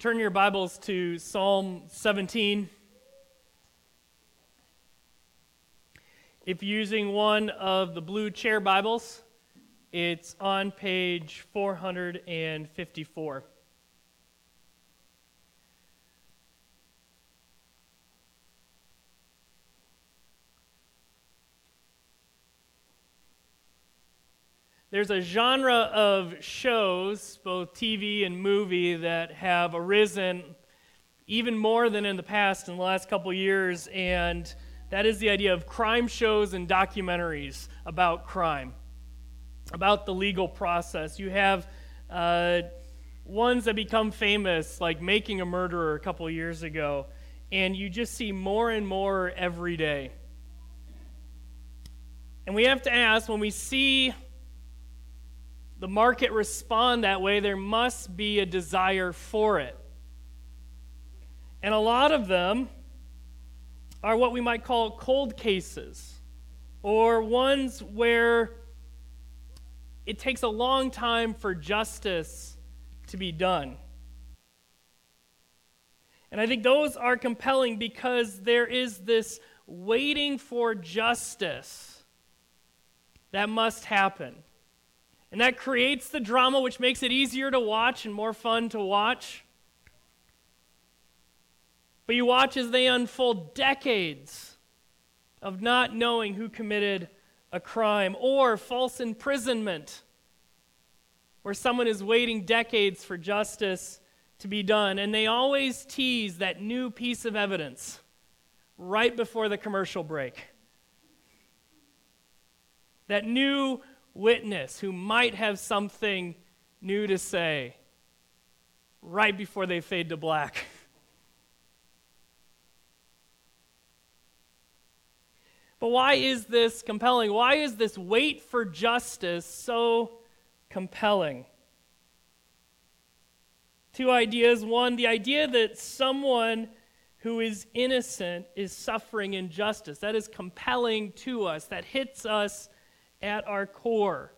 Turn your Bibles to Psalm 17. If you're using one of the blue chair Bibles, it's on page 454. There's a genre of shows, both TV and movie, that have arisen even more than in the past in the last couple years, and that is the idea of crime shows and documentaries about crime, about the legal process. You have uh, ones that become famous, like Making a Murderer a couple years ago, and you just see more and more every day. And we have to ask when we see the market respond that way, there must be a desire for it. And a lot of them are what we might call cold cases, or ones where it takes a long time for justice to be done. And I think those are compelling because there is this waiting for justice that must happen. And that creates the drama, which makes it easier to watch and more fun to watch. But you watch as they unfold decades of not knowing who committed a crime or false imprisonment, where someone is waiting decades for justice to be done. And they always tease that new piece of evidence right before the commercial break. That new witness who might have something new to say right before they fade to black. But why is this compelling? Why is this wait for justice so compelling? Two ideas. One, the idea that someone who is innocent is suffering injustice. That is compelling to us. That hits us at our core.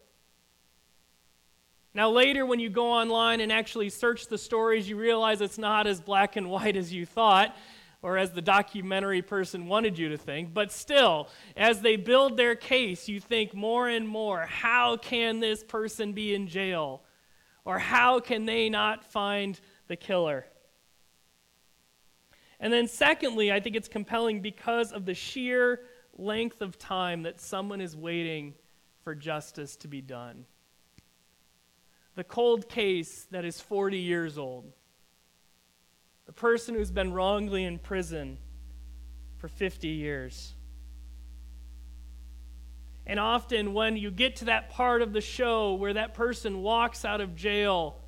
Now, later, when you go online and actually search the stories, you realize it's not as black and white as you thought or as the documentary person wanted you to think. But still, as they build their case, you think more and more how can this person be in jail? Or how can they not find the killer? And then, secondly, I think it's compelling because of the sheer length of time that someone is waiting for justice to be done. The cold case that is 40 years old. The person who's been wrongly in prison for 50 years. And often, when you get to that part of the show where that person walks out of jail,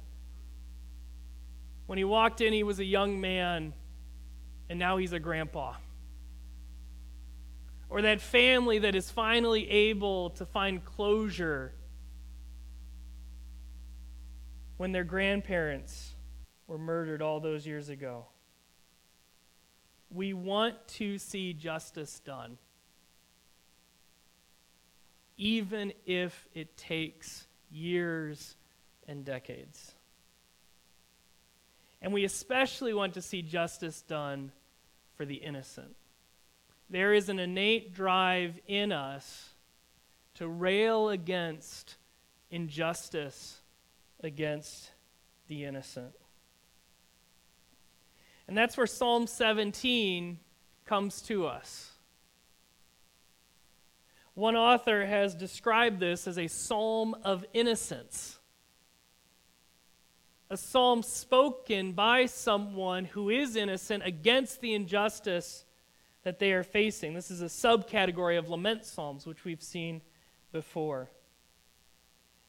when he walked in, he was a young man, and now he's a grandpa or that family that is finally able to find closure when their grandparents were murdered all those years ago. We want to see justice done, even if it takes years and decades. And we especially want to see justice done for the innocent there is an innate drive in us to rail against injustice against the innocent. And that's where Psalm 17 comes to us. One author has described this as a psalm of innocence. A psalm spoken by someone who is innocent against the injustice that they are facing. This is a subcategory of lament psalms, which we've seen before.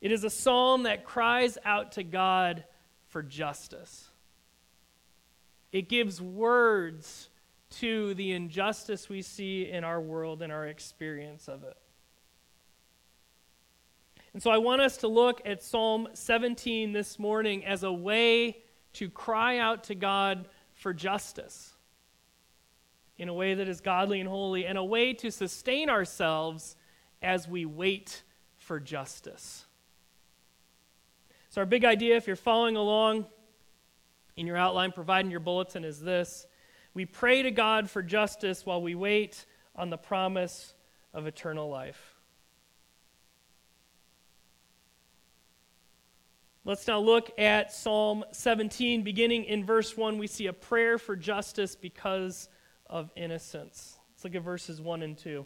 It is a psalm that cries out to God for justice. It gives words to the injustice we see in our world and our experience of it. And so I want us to look at Psalm 17 this morning as a way to cry out to God for justice in a way that is godly and holy, and a way to sustain ourselves as we wait for justice. So, our big idea, if you're following along, in your outline, providing your bulletin, is this We pray to God for justice while we wait on the promise of eternal life. Let's now look at Psalm 17. Beginning in verse 1, we see a prayer for justice because of innocence. Let's look at verses 1 and 2.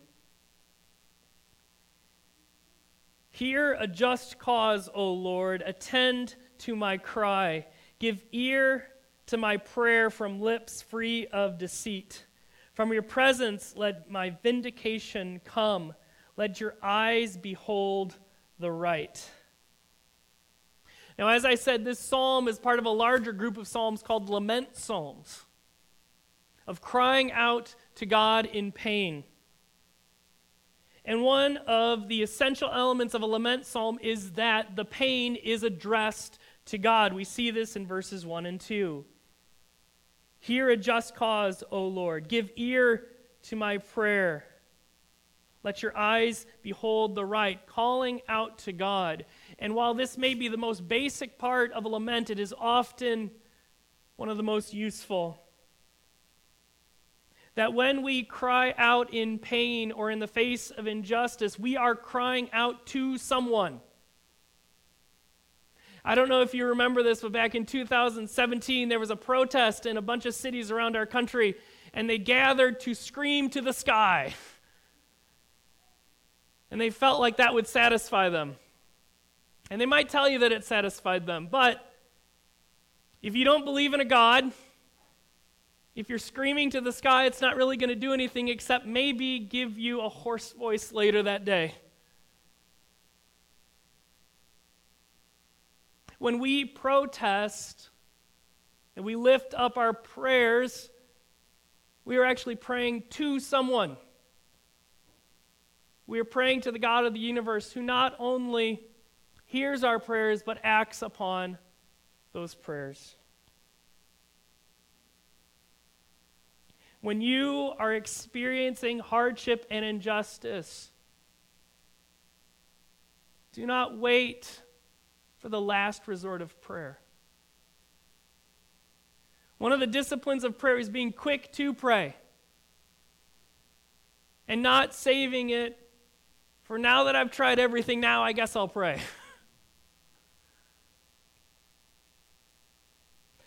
Hear a just cause, O Lord. Attend to my cry. Give ear to my prayer from lips free of deceit. From your presence, let my vindication come. Let your eyes behold the right. Now, as I said, this psalm is part of a larger group of psalms called lament psalms, of crying out to God in pain. And one of the essential elements of a lament psalm is that the pain is addressed to God. We see this in verses 1 and 2. Hear a just cause, O Lord. Give ear to my prayer. Let your eyes behold the right, calling out to God. And while this may be the most basic part of a lament, it is often one of the most useful. That when we cry out in pain or in the face of injustice, we are crying out to someone. I don't know if you remember this, but back in 2017, there was a protest in a bunch of cities around our country, and they gathered to scream to the sky. And they felt like that would satisfy them. And they might tell you that it satisfied them, but if you don't believe in a God, if you're screaming to the sky, it's not really going to do anything except maybe give you a hoarse voice later that day. When we protest and we lift up our prayers, we are actually praying to someone. We are praying to the God of the universe who not only hears our prayers, but acts upon those prayers. When you are experiencing hardship and injustice, do not wait for the last resort of prayer. One of the disciplines of prayer is being quick to pray and not saving it for now that I've tried everything, now I guess I'll pray.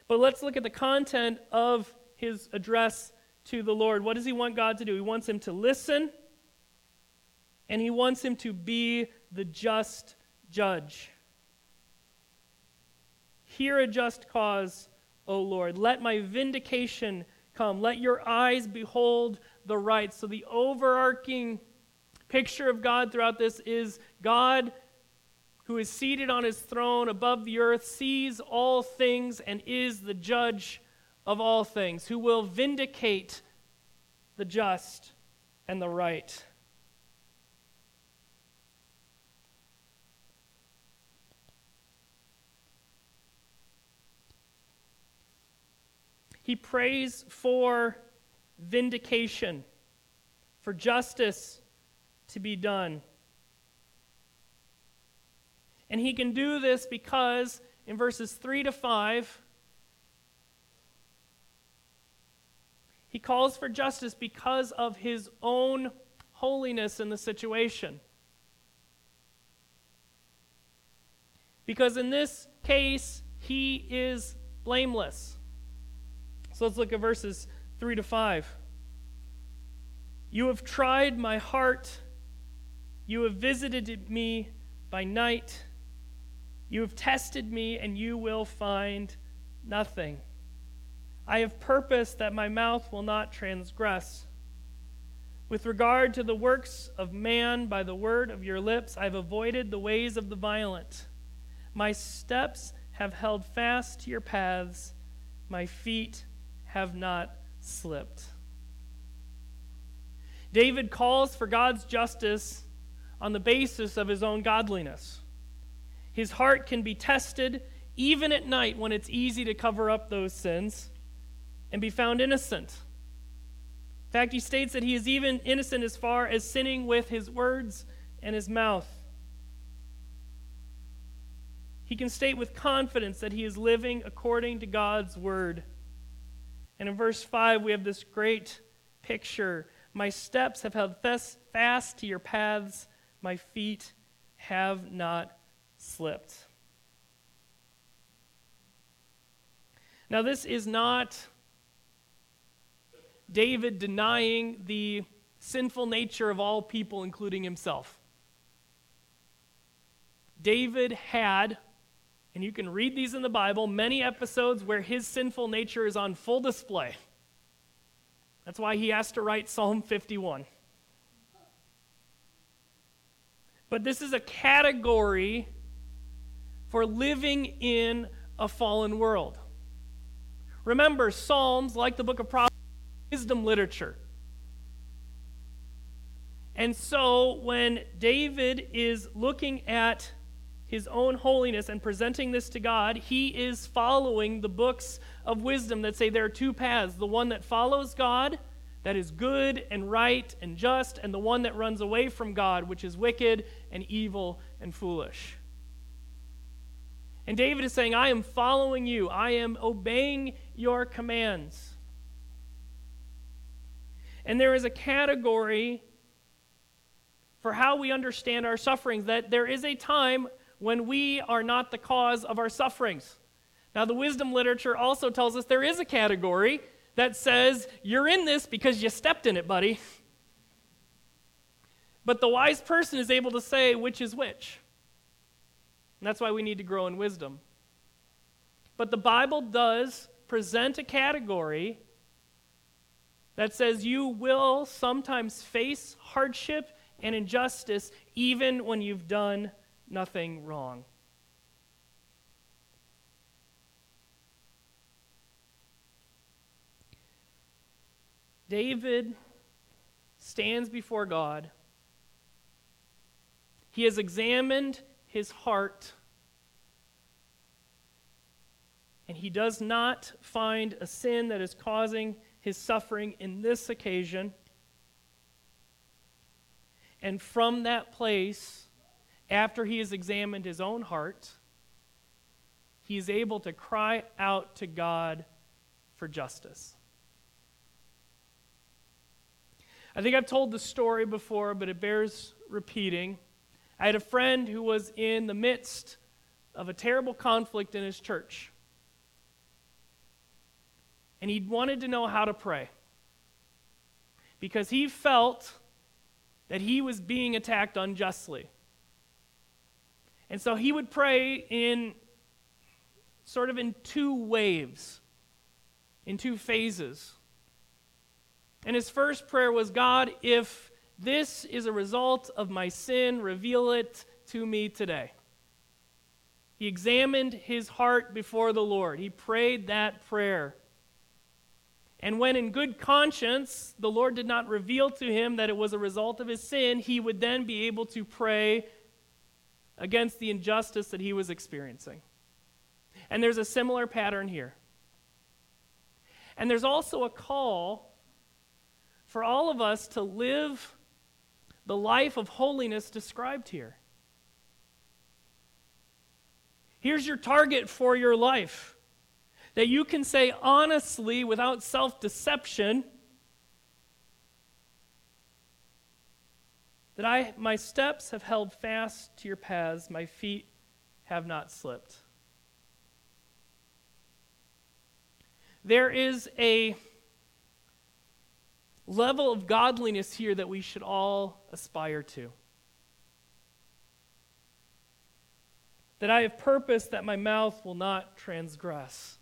But let's look at the content of his address to the Lord. What does he want God to do? He wants him to listen, and he wants him to be the just judge. Hear a just cause, O Lord. Let my vindication come. Let your eyes behold the right. So, the overarching picture of God throughout this is God who is seated on his throne above the earth, sees all things, and is the judge of all things, who will vindicate the just and the right. He prays for vindication, for justice to be done. And he can do this because in verses 3 to 5, he calls for justice because of his own holiness in the situation. Because in this case, he is blameless. So let's look at verses 3 to 5. You have tried my heart, you have visited me by night. You have tested me, and you will find nothing. I have purposed that my mouth will not transgress. With regard to the works of man, by the word of your lips, I have avoided the ways of the violent. My steps have held fast to your paths, my feet have not slipped. David calls for God's justice on the basis of his own godliness. His heart can be tested even at night when it's easy to cover up those sins and be found innocent. In fact, he states that he is even innocent as far as sinning with his words and his mouth. he can state with confidence that he is living according to God's word. And in verse 5, we have this great picture. My steps have held fast to your paths, my feet have not slipped. Now, this is not David denying the sinful nature of all people, including himself. David had, and you can read these in the Bible, many episodes where his sinful nature is on full display. That's why he has to write Psalm 51. But this is a category for living in a fallen world. Remember, Psalms, like the book of Proverbs, wisdom literature. And so when David is looking at his own holiness and presenting this to God, he is following the books of wisdom that say there are two paths the one that follows God, that is good and right and just, and the one that runs away from God, which is wicked and evil and foolish. And David is saying, I am following you, I am obeying your commands. And there is a category for how we understand our sufferings that there is a time when we are not the cause of our sufferings. Now, the wisdom literature also tells us there is a category that says, You're in this because you stepped in it, buddy. But the wise person is able to say which is which. And that's why we need to grow in wisdom. But the Bible does present a category that says you will sometimes face hardship and injustice even when you've done nothing wrong. David stands before God. He has examined his heart, and he does not find a sin that is causing his suffering in this occasion. And from that place, after he has examined his own heart, he is able to cry out to God for justice. I think I've told the story before, but it bears repeating. I had a friend who was in the midst of a terrible conflict in his church. And he wanted to know how to pray. Because he felt that he was being attacked unjustly. And so he would pray in sort of in two waves, in two phases. And his first prayer was God, if this is a result of my sin. Reveal it to me today. He examined his heart before the Lord. He prayed that prayer. And when in good conscience the Lord did not reveal to him that it was a result of his sin, he would then be able to pray against the injustice that he was experiencing. And there's a similar pattern here. And there's also a call for all of us to live the life of holiness described here. Here's your target for your life that you can say honestly, without self deception, that I, my steps have held fast to your paths, my feet have not slipped. There is a level of godliness here that we should all aspire to. That I have purpose that my mouth will not transgress.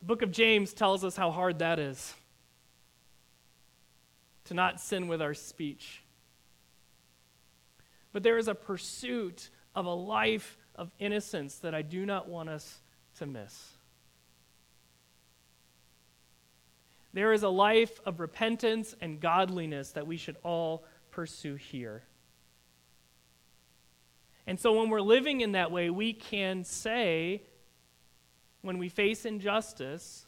The book of James tells us how hard that is to not sin with our speech. But there is a pursuit of a life of innocence that I do not want us to miss. There is a life of repentance and godliness that we should all pursue here. And so, when we're living in that way, we can say, when we face injustice,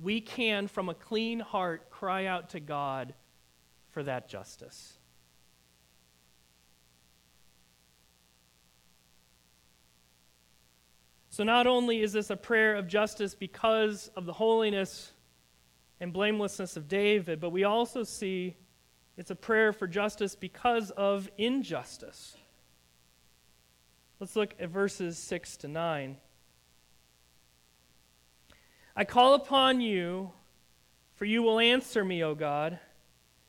we can, from a clean heart, cry out to God for that justice. So, not only is this a prayer of justice because of the holiness and blamelessness of David, but we also see it's a prayer for justice because of injustice. Let's look at verses 6 to 9. I call upon you, for you will answer me, O God.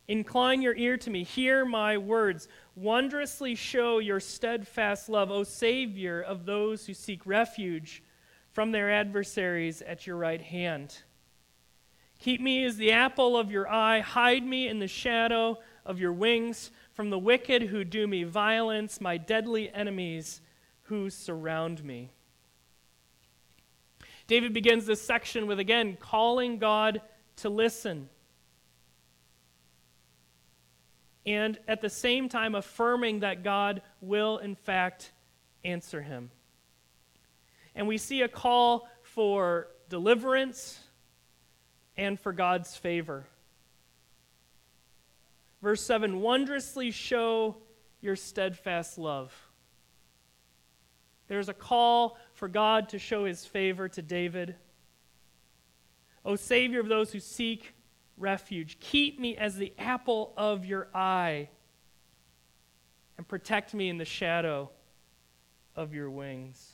Incline your ear to me. Hear my words. Wondrously show your steadfast love, O Savior of those who seek refuge from their adversaries at your right hand. Keep me as the apple of your eye. Hide me in the shadow of your wings from the wicked who do me violence, my deadly enemies who surround me. David begins this section with, again, calling God to listen. And at the same time, affirming that God will, in fact, answer him. And we see a call for deliverance and for God's favor. Verse 7 wondrously show your steadfast love. There's a call for God to show his favor to David. O Savior of those who seek refuge, keep me as the apple of your eye and protect me in the shadow of your wings.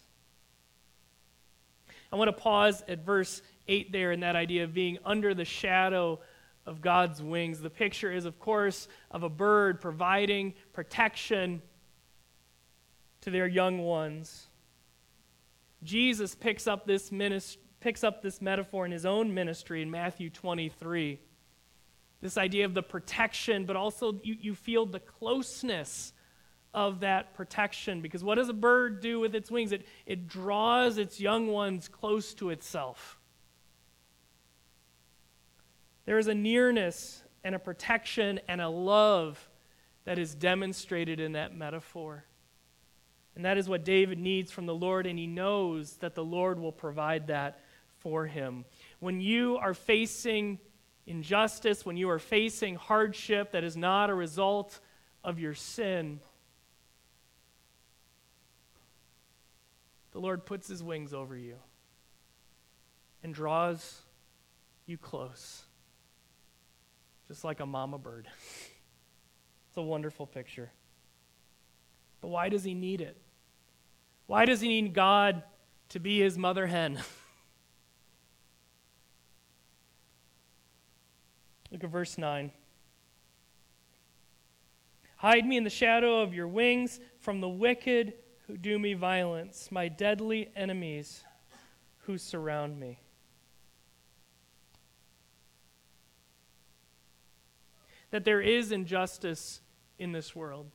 I want to pause at verse 8 there in that idea of being under the shadow of God's wings. The picture is, of course, of a bird providing protection to their young ones. Jesus picks up this, picks up this metaphor in his own ministry in Matthew 23. This idea of the protection, but also you, you feel the closeness of that protection. Because what does a bird do with its wings? It, it draws its young ones close to itself. There is a nearness and a protection and a love that is demonstrated in that metaphor. And that is what David needs from the Lord, and he knows that the Lord will provide that for him. When you are facing injustice, when you are facing hardship that is not a result of your sin, the Lord puts his wings over you and draws you close just like a mama bird. It's a wonderful picture. But why does he need it? Why does he need God to be his mother hen? Look at verse 9. Hide me in the shadow of your wings from the wicked who do me violence, my deadly enemies who surround me. that there is injustice in this world,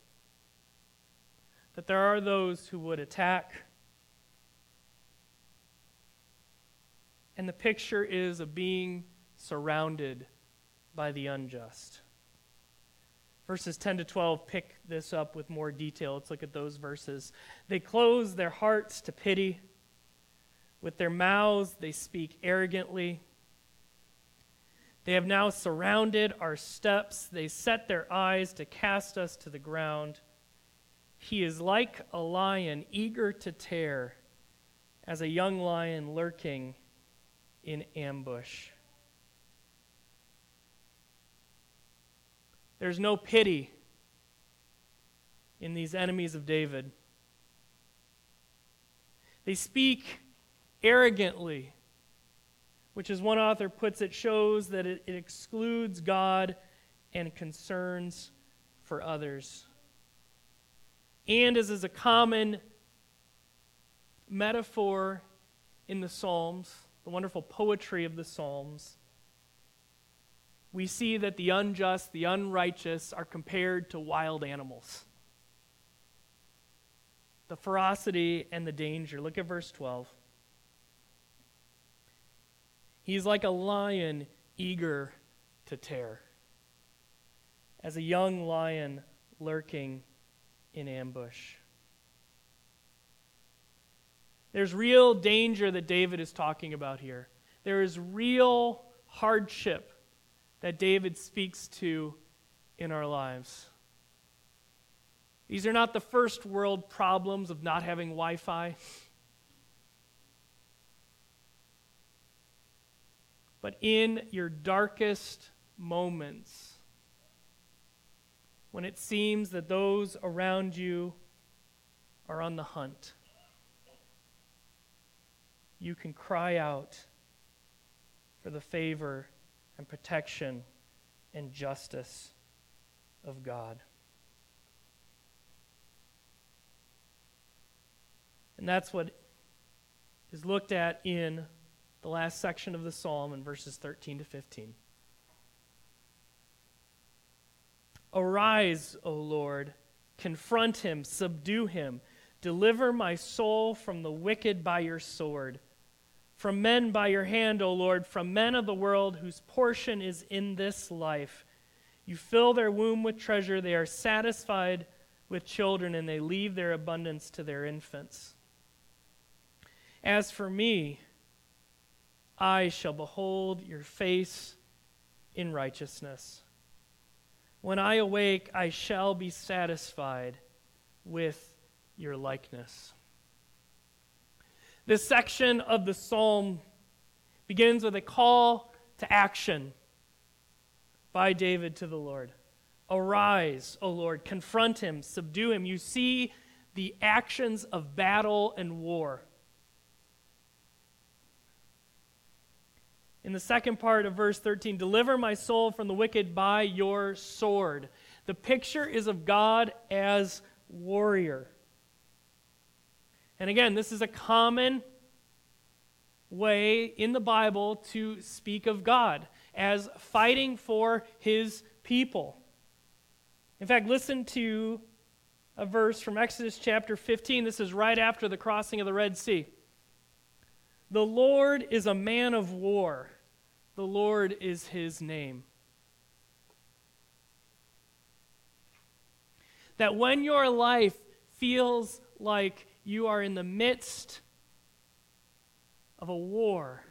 that there are those who would attack. And the picture is of being surrounded by the unjust. Verses 10 to 12 pick this up with more detail. Let's look at those verses. They close their hearts to pity. With their mouths, they speak arrogantly. They have now surrounded our steps. They set their eyes to cast us to the ground. He is like a lion eager to tear, as a young lion lurking in ambush. There's no pity in these enemies of David. They speak arrogantly which, as one author puts it, shows that it, it excludes God and concerns for others. And as is a common metaphor in the Psalms, the wonderful poetry of the Psalms, we see that the unjust, the unrighteous are compared to wild animals. The ferocity and the danger. Look at verse 12. He's like a lion eager to tear, as a young lion lurking in ambush. There's real danger that David is talking about here. There is real hardship that David speaks to in our lives. These are not the first world problems of not having Wi Fi. But in your darkest moments, when it seems that those around you are on the hunt, you can cry out for the favor and protection and justice of God. And that's what is looked at in the last section of the psalm in verses 13 to 15. Arise, O Lord, confront him, subdue him, deliver my soul from the wicked by your sword, from men by your hand, O Lord, from men of the world whose portion is in this life. You fill their womb with treasure, they are satisfied with children, and they leave their abundance to their infants. As for me, I shall behold your face in righteousness. When I awake, I shall be satisfied with your likeness. This section of the psalm begins with a call to action by David to the Lord. Arise, O Lord, confront him, subdue him. You see the actions of battle and war. In the second part of verse 13, deliver my soul from the wicked by your sword. The picture is of God as warrior. And again, this is a common way in the Bible to speak of God as fighting for his people. In fact, listen to a verse from Exodus chapter 15. This is right after the crossing of the Red Sea. The Lord is a man of war the Lord is his name. That when your life feels like you are in the midst of a war,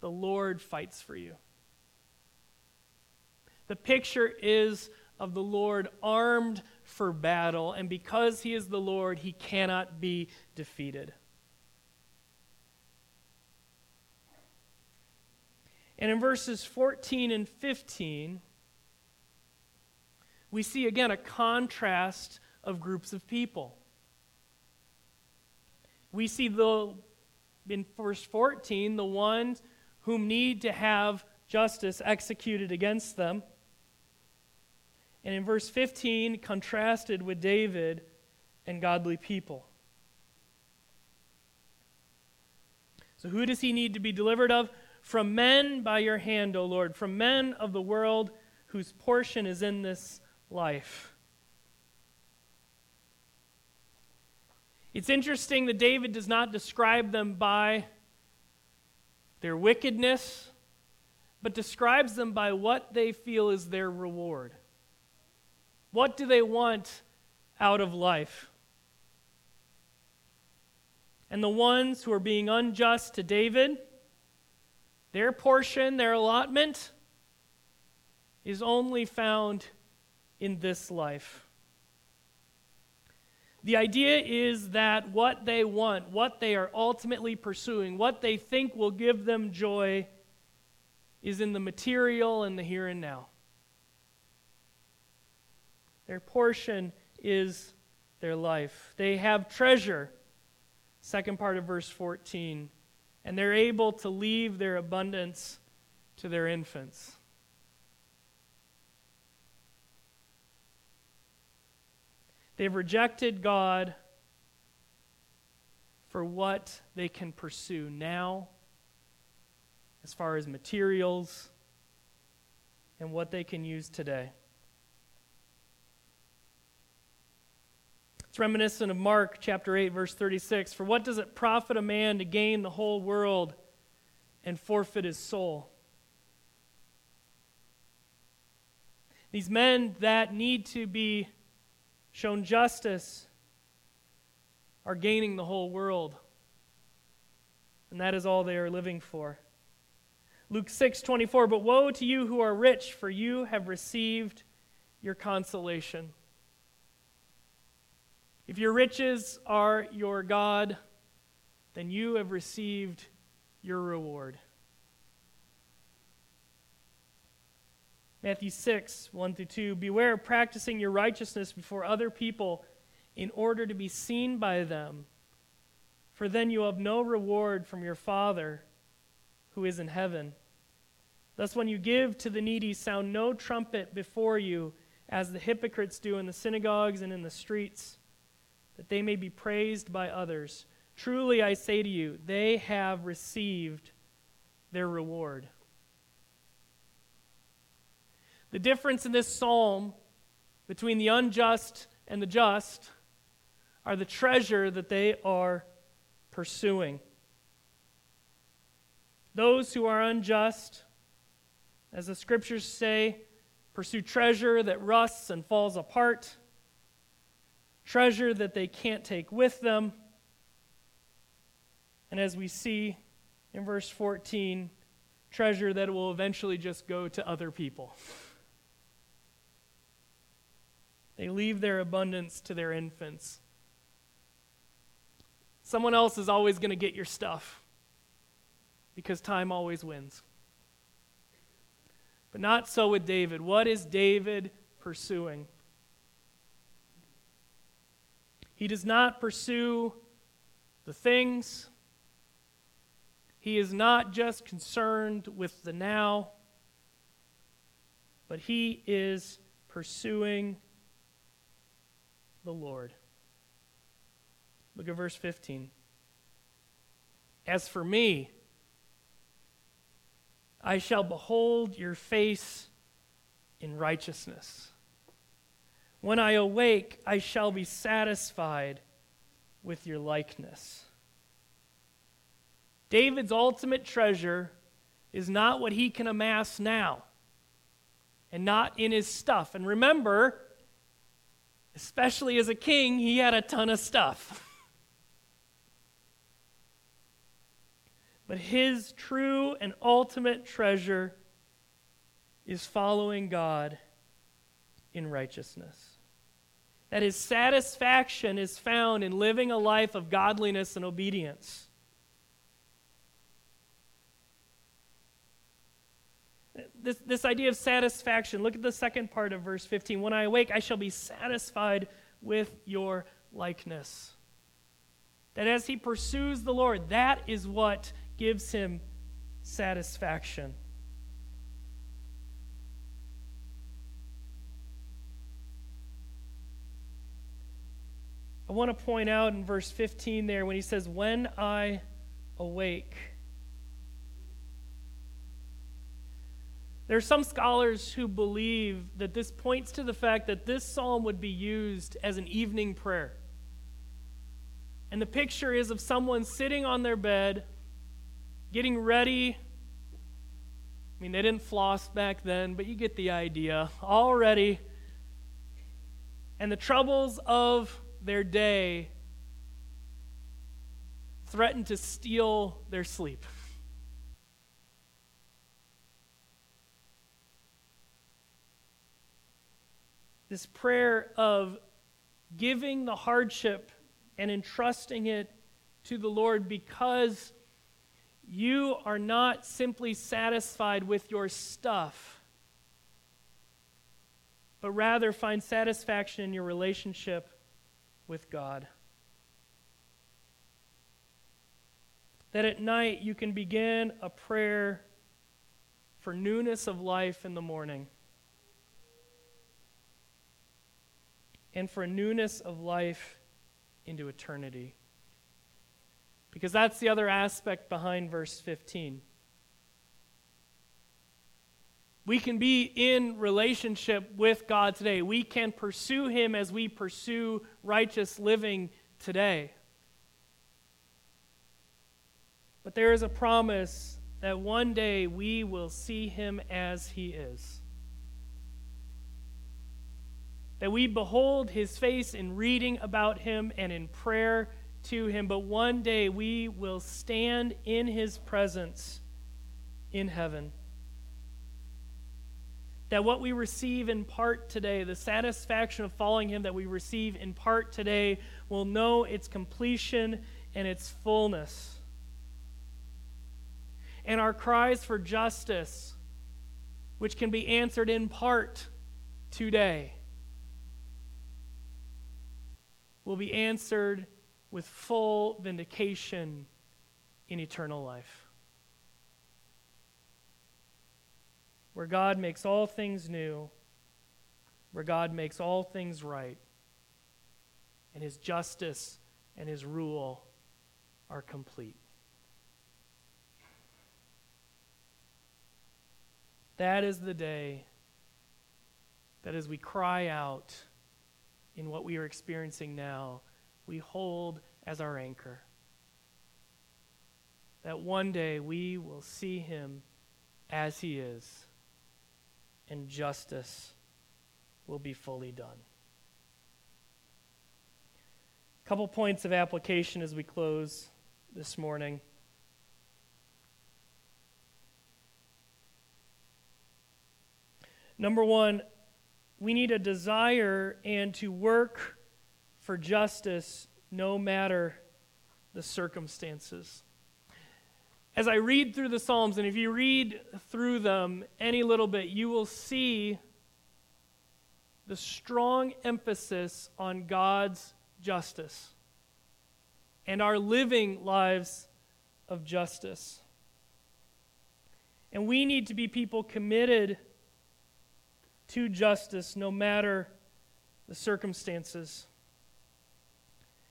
the Lord fights for you. The picture is of the Lord armed for battle, and because he is the Lord, he cannot be defeated. And in verses 14 and 15, we see again a contrast of groups of people. We see the in verse 14 the ones whom need to have justice executed against them. And in verse 15, contrasted with David and godly people. So, who does he need to be delivered of? From men by your hand, O Lord, from men of the world whose portion is in this life. It's interesting that David does not describe them by their wickedness, but describes them by what they feel is their reward. What do they want out of life? And the ones who are being unjust to David, their portion, their allotment, is only found in this life. The idea is that what they want, what they are ultimately pursuing, what they think will give them joy, is in the material and the here and now. Their portion is their life. They have treasure. Second part of verse 14 and they're able to leave their abundance to their infants. They've rejected God for what they can pursue now, as far as materials and what they can use today. It's reminiscent of Mark chapter 8, verse 36. For what does it profit a man to gain the whole world and forfeit his soul? These men that need to be shown justice are gaining the whole world. And that is all they are living for. Luke 6 24, but woe to you who are rich, for you have received your consolation. If your riches are your God, then you have received your reward. Matthew 6, 1 through 2. Beware of practicing your righteousness before other people in order to be seen by them, for then you have no reward from your Father who is in heaven. Thus, when you give to the needy, sound no trumpet before you, as the hypocrites do in the synagogues and in the streets that they may be praised by others. Truly, I say to you, they have received their reward. The difference in this psalm between the unjust and the just are the treasure that they are pursuing. Those who are unjust, as the scriptures say, pursue treasure that rusts and falls apart, treasure that they can't take with them. And as we see in verse 14, treasure that will eventually just go to other people. They leave their abundance to their infants. Someone else is always going to get your stuff because time always wins. But not so with David. What is David pursuing? He does not pursue the things. He is not just concerned with the now, but he is pursuing the Lord. Look at verse 15. As for me, I shall behold your face in righteousness. When I awake, I shall be satisfied with your likeness. David's ultimate treasure is not what he can amass now and not in his stuff. And remember, especially as a king, he had a ton of stuff. but his true and ultimate treasure is following God in righteousness. That his satisfaction is found in living a life of godliness and obedience. this, this idea of satisfaction, look at the second part of verse 15. When I awake, I shall be satisfied with your likeness. That as he pursues the Lord, that is what gives him satisfaction. I want to point out in verse 15 there when he says, When I awake. There are some scholars who believe that this points to the fact that this psalm would be used as an evening prayer. And the picture is of someone sitting on their bed, getting ready. I mean, they didn't floss back then, but you get the idea. All ready. And the troubles of their day threaten to steal their sleep. this prayer of giving the hardship and entrusting it to the Lord because you are not simply satisfied with your stuff, but rather find satisfaction in your relationship with God. That at night you can begin a prayer for newness of life in the morning. and for newness of life into eternity. Because that's the other aspect behind verse 15. We can be in relationship with God today. We can pursue Him as we pursue righteous living today. But there is a promise that one day we will see Him as He is that we behold his face in reading about him and in prayer to him, but one day we will stand in his presence in heaven. That what we receive in part today, the satisfaction of following him that we receive in part today, will know its completion and its fullness. And our cries for justice which can be answered in part today, will be answered with full vindication in eternal life. Where God makes all things new, where God makes all things right, and his justice and his rule are complete. That is the day that as we cry out in what we are experiencing now, we hold as our anchor. That one day we will see him as he is, and justice will be fully done. A couple points of application as we close this morning. Number one, we need a desire and to work for justice no matter the circumstances. As I read through the Psalms, and if you read through them any little bit, you will see the strong emphasis on God's justice and our living lives of justice. And we need to be people committed to justice no matter the circumstances.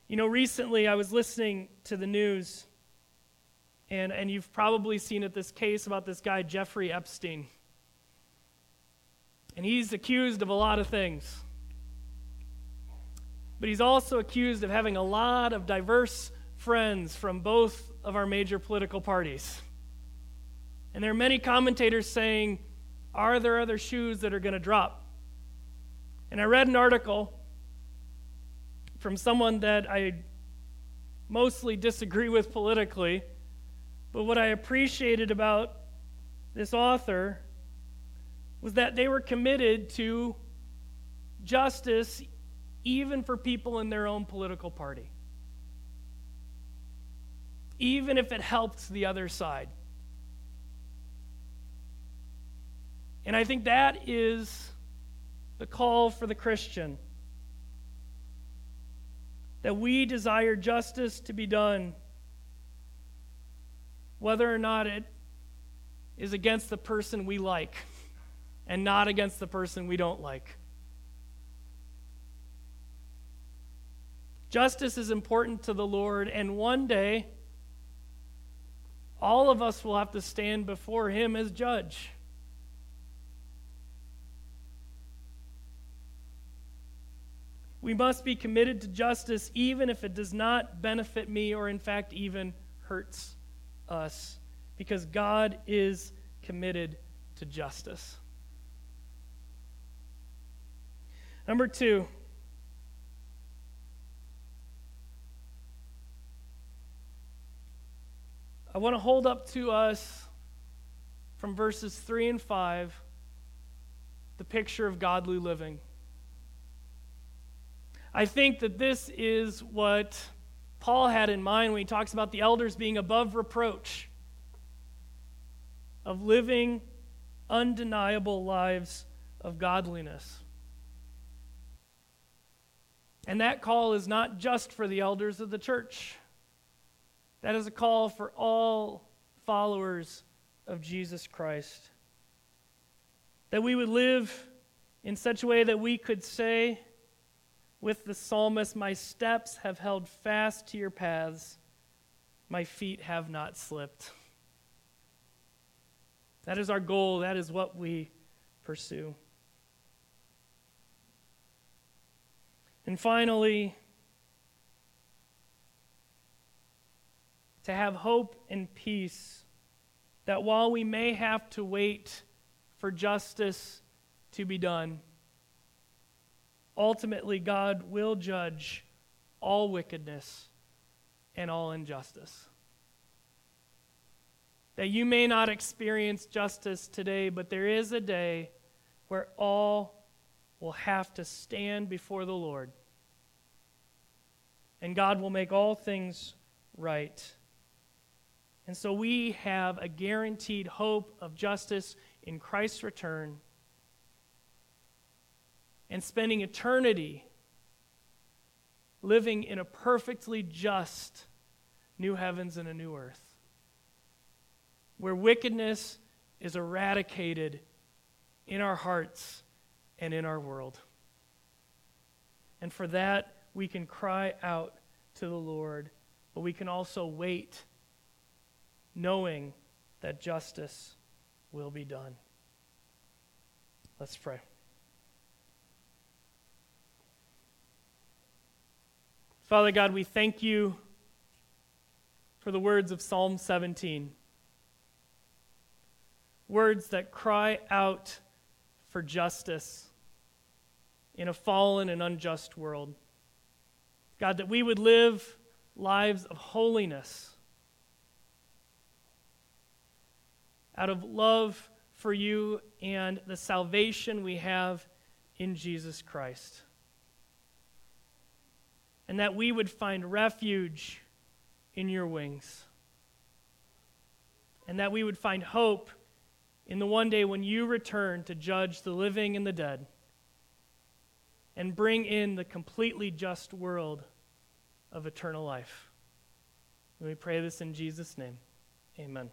You know, recently I was listening to the news, and, and you've probably seen it this case about this guy, Jeffrey Epstein. And he's accused of a lot of things. But he's also accused of having a lot of diverse friends from both of our major political parties. And there are many commentators saying are there other shoes that are going to drop? And I read an article from someone that I mostly disagree with politically, but what I appreciated about this author was that they were committed to justice even for people in their own political party, even if it helps the other side. And I think that is the call for the Christian that we desire justice to be done, whether or not it is against the person we like and not against the person we don't like. Justice is important to the Lord, and one day, all of us will have to stand before Him as judge. We must be committed to justice even if it does not benefit me or, in fact, even hurts us, because God is committed to justice. Number two, I want to hold up to us from verses 3 and 5 the picture of godly living. I think that this is what Paul had in mind when he talks about the elders being above reproach, of living undeniable lives of godliness. And that call is not just for the elders of the church, that is a call for all followers of Jesus Christ. That we would live in such a way that we could say, with the psalmist, My steps have held fast to your paths, my feet have not slipped. That is our goal, that is what we pursue. And finally, to have hope and peace that while we may have to wait for justice to be done, ultimately God will judge all wickedness and all injustice. That you may not experience justice today, but there is a day where all will have to stand before the Lord. And God will make all things right. And so we have a guaranteed hope of justice in Christ's return and spending eternity living in a perfectly just new heavens and a new earth where wickedness is eradicated in our hearts and in our world. And for that, we can cry out to the Lord, but we can also wait, knowing that justice will be done. Let's pray. Father God, we thank you for the words of Psalm 17. Words that cry out for justice in a fallen and unjust world. God, that we would live lives of holiness out of love for you and the salvation we have in Jesus Christ. And that we would find refuge in your wings. And that we would find hope in the one day when you return to judge the living and the dead and bring in the completely just world of eternal life. And we pray this in Jesus' name. Amen.